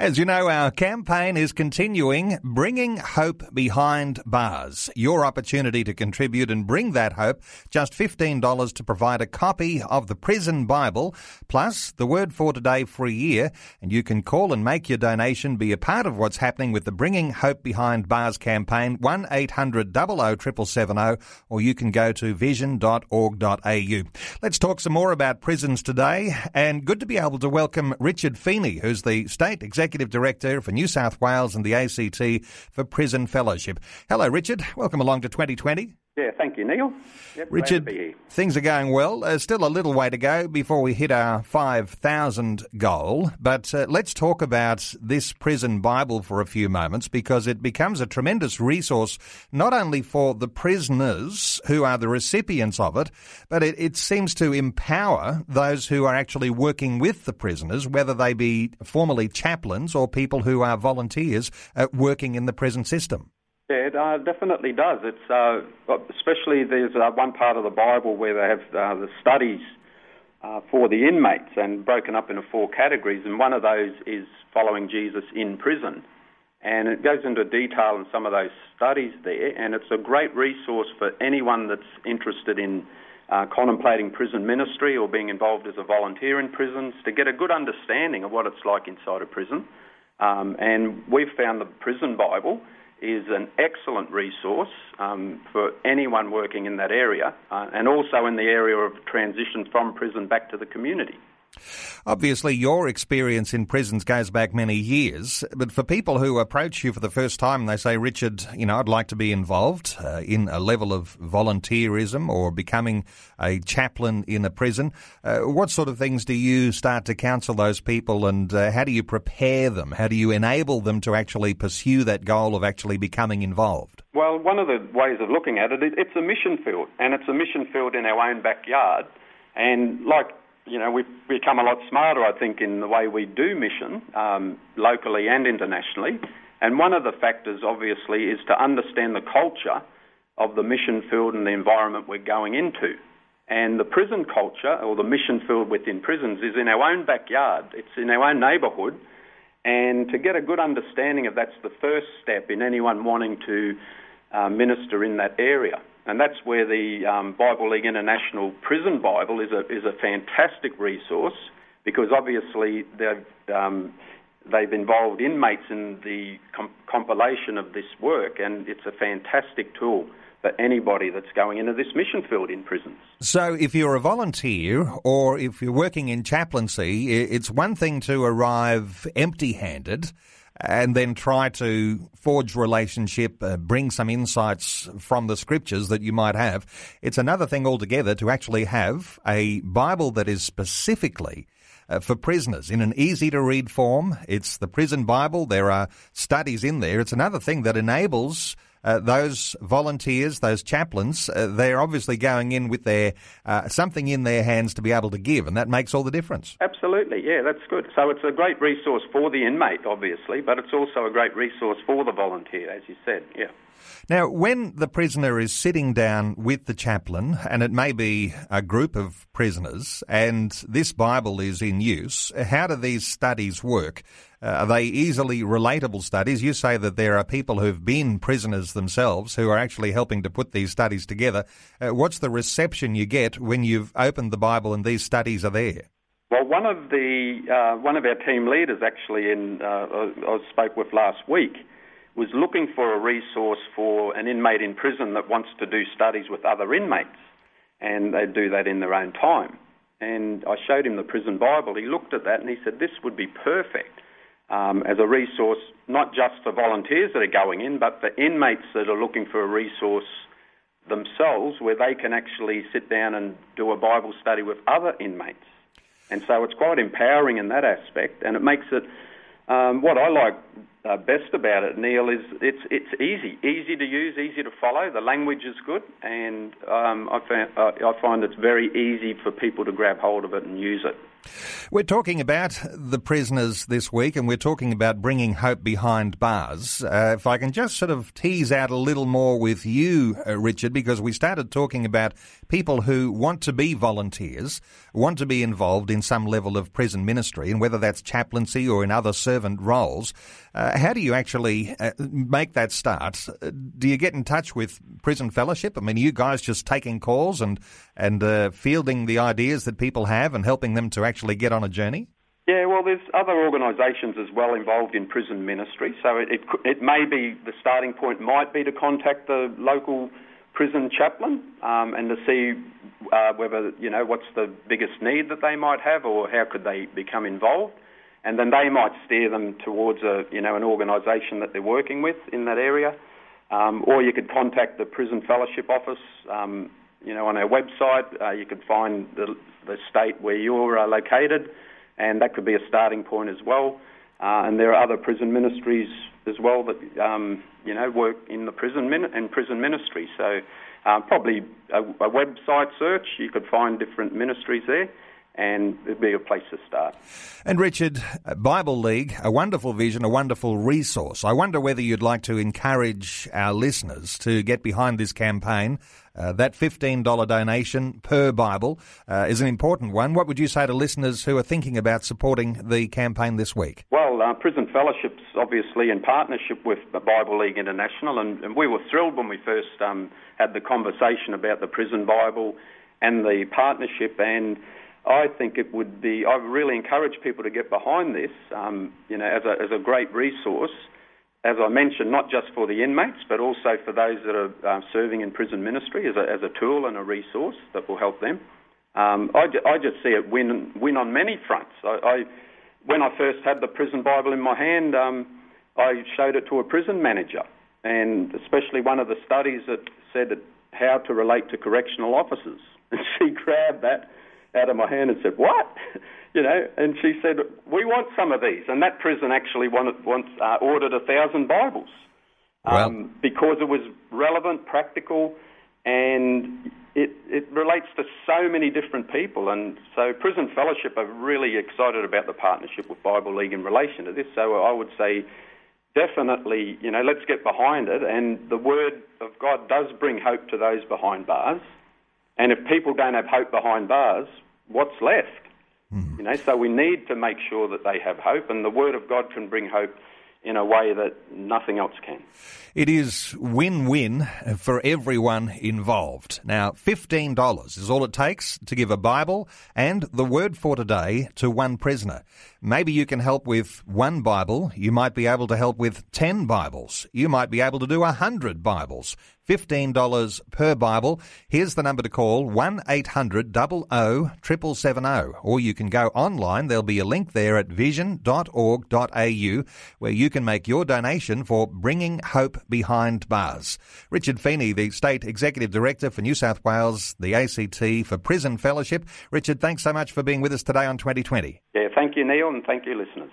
As you know, our campaign is continuing, bringing hope behind bars. Your opportunity to contribute and bring that hope, just $15 to provide a copy of the Prison Bible, plus the word for today for a year. And you can call and make your donation, be a part of what's happening with the Bringing Hope Behind Bars campaign, 1-800 00 or you can go to vision.org.au. Let's talk some more about prisons today, and good to be able to welcome Richard Feeney, who's the State Executive Executive Director for New South Wales and the ACT for Prison Fellowship. Hello, Richard. Welcome along to 2020. Yeah, thank you, Neil. Yep, Richard, things are going well. Uh, still a little way to go before we hit our 5,000 goal. But uh, let's talk about this prison Bible for a few moments because it becomes a tremendous resource not only for the prisoners who are the recipients of it, but it, it seems to empower those who are actually working with the prisoners, whether they be formerly chaplains or people who are volunteers uh, working in the prison system. Yeah, it uh, definitely does. It's uh, especially there's uh, one part of the Bible where they have uh, the studies uh, for the inmates and broken up into four categories, and one of those is following Jesus in prison. And it goes into detail in some of those studies there, and it's a great resource for anyone that's interested in uh, contemplating prison ministry or being involved as a volunteer in prisons to get a good understanding of what it's like inside a prison. Um, and we've found the Prison Bible is an excellent resource um, for anyone working in that area uh, and also in the area of transition from prison back to the community. Obviously, your experience in prisons goes back many years, but for people who approach you for the first time and they say, Richard, you know, I'd like to be involved uh, in a level of volunteerism or becoming a chaplain in a prison, uh, what sort of things do you start to counsel those people and uh, how do you prepare them? How do you enable them to actually pursue that goal of actually becoming involved? Well, one of the ways of looking at it, it's a mission field, and it's a mission field in our own backyard. And like you know, we've become a lot smarter, I think, in the way we do mission, um, locally and internationally. And one of the factors, obviously, is to understand the culture of the mission field and the environment we're going into. And the prison culture, or the mission field within prisons, is in our own backyard. It's in our own neighbourhood. And to get a good understanding of that's the first step in anyone wanting to uh, minister in that area and that's where the um, Bible League International Prison Bible is a is a fantastic resource because obviously they've um, they've involved inmates in the com- compilation of this work, and it's a fantastic tool for anybody that's going into this mission field in prisons. So, if you're a volunteer or if you're working in chaplaincy, it's one thing to arrive empty handed and then try to forge relationship, uh, bring some insights from the scriptures that you might have. It's another thing altogether to actually have a Bible that is specifically uh, for prisoners in an easy to read form. It's the prison Bible. There are studies in there. It's another thing that enables uh, those volunteers, those chaplains, uh, they're obviously going in with their uh, something in their hands to be able to give, and that makes all the difference. Absolutely, yeah, that's good. So it's a great resource for the inmate, obviously, but it's also a great resource for the volunteer, as you said, yeah. Now, when the prisoner is sitting down with the chaplain, and it may be a group of prisoners, and this Bible is in use, how do these studies work? Uh, are they easily relatable studies? You say that there are people who've been prisoners themselves who are actually helping to put these studies together. Uh, what's the reception you get when you've opened the Bible and these studies are there? Well, one of the uh, one of our team leaders actually in uh, I spoke with last week was looking for a resource for an inmate in prison that wants to do studies with other inmates, and they do that in their own time. And I showed him the prison Bible. He looked at that and he said, This would be perfect um, as a resource, not just for volunteers that are going in, but for inmates that are looking for a resource themselves where they can actually sit down and do a Bible study with other inmates. And so it's quite empowering in that aspect, and it makes it um, what I like uh, best about it, Neil, is it's it's easy, easy to use, easy to follow. The language is good, and um, I, found, uh, I find it's very easy for people to grab hold of it and use it. We're talking about the prisoners this week, and we're talking about bringing hope behind bars. Uh, if I can just sort of tease out a little more with you, uh, Richard, because we started talking about people who want to be volunteers, want to be involved in some level of prison ministry, and whether that's chaplaincy or in other servant roles. Uh, how do you actually uh, make that start? Uh, do you get in touch with Prison Fellowship? I mean, you guys just taking calls and and uh, fielding the ideas that people have and helping them to actually get on a journey? Yeah, well, there's other organisations as well involved in prison ministry. So it, it, it may be the starting point might be to contact the local prison chaplain um, and to see uh, whether you know what's the biggest need that they might have or how could they become involved and then they might steer them towards a you know an organisation that they're working with in that area, um, or you could contact the prison fellowship office. Um, you know, on our website, uh, you could find the, the state where you're uh, located, and that could be a starting point as well. Uh, and there are other prison ministries as well that um, you know work in the prison min- in prison ministry. So um, probably a, a website search, you could find different ministries there and it'd be a place to start. And Richard, Bible League, a wonderful vision, a wonderful resource. I wonder whether you'd like to encourage our listeners to get behind this campaign. Uh, that $15 donation per Bible uh, is an important one. What would you say to listeners who are thinking about supporting the campaign this week? Well, uh, Prison Fellowship's obviously in partnership with the Bible League International, and, and we were thrilled when we first um, had the conversation about the Prison Bible and the partnership. And I think it would be. I really encourage people to get behind this. Um, you know, as a as a great resource. As I mentioned, not just for the inmates, but also for those that are uh, serving in prison ministry as a, as a tool and a resource that will help them. Um, I, I just see it win win on many fronts. I, I when I first had the prison Bible in my hand, um, I showed it to a prison manager, and especially one of the studies that said how to relate to correctional officers. And she grabbed that out of my hand and said, "What?" you know, and she said, "We want some of these." And that prison actually wanted, once uh, ordered a thousand Bibles um, because it was relevant, practical, and it it relates to so many different people. And so, Prison Fellowship are really excited about the partnership with Bible League in relation to this. So, I would say. Definitely, you know, let's get behind it. And the Word of God does bring hope to those behind bars. And if people don't have hope behind bars, what's left? Mm. You know, so we need to make sure that they have hope, and the Word of God can bring hope in a way that nothing else can. It is win win for everyone involved. Now, $15 is all it takes to give a Bible and the word for today to one prisoner. Maybe you can help with one Bible. You might be able to help with 10 Bibles. You might be able to do a 100 Bibles. $15 per Bible. Here's the number to call 1 800 00 770. Or you can go online. There'll be a link there at vision.org.au where you can make your donation for bringing hope behind bars. Richard Feeney, the State Executive Director for New South Wales, the ACT for Prison Fellowship. Richard, thanks so much for being with us today on 2020. Yeah, thank you, Neil, and thank you, listeners.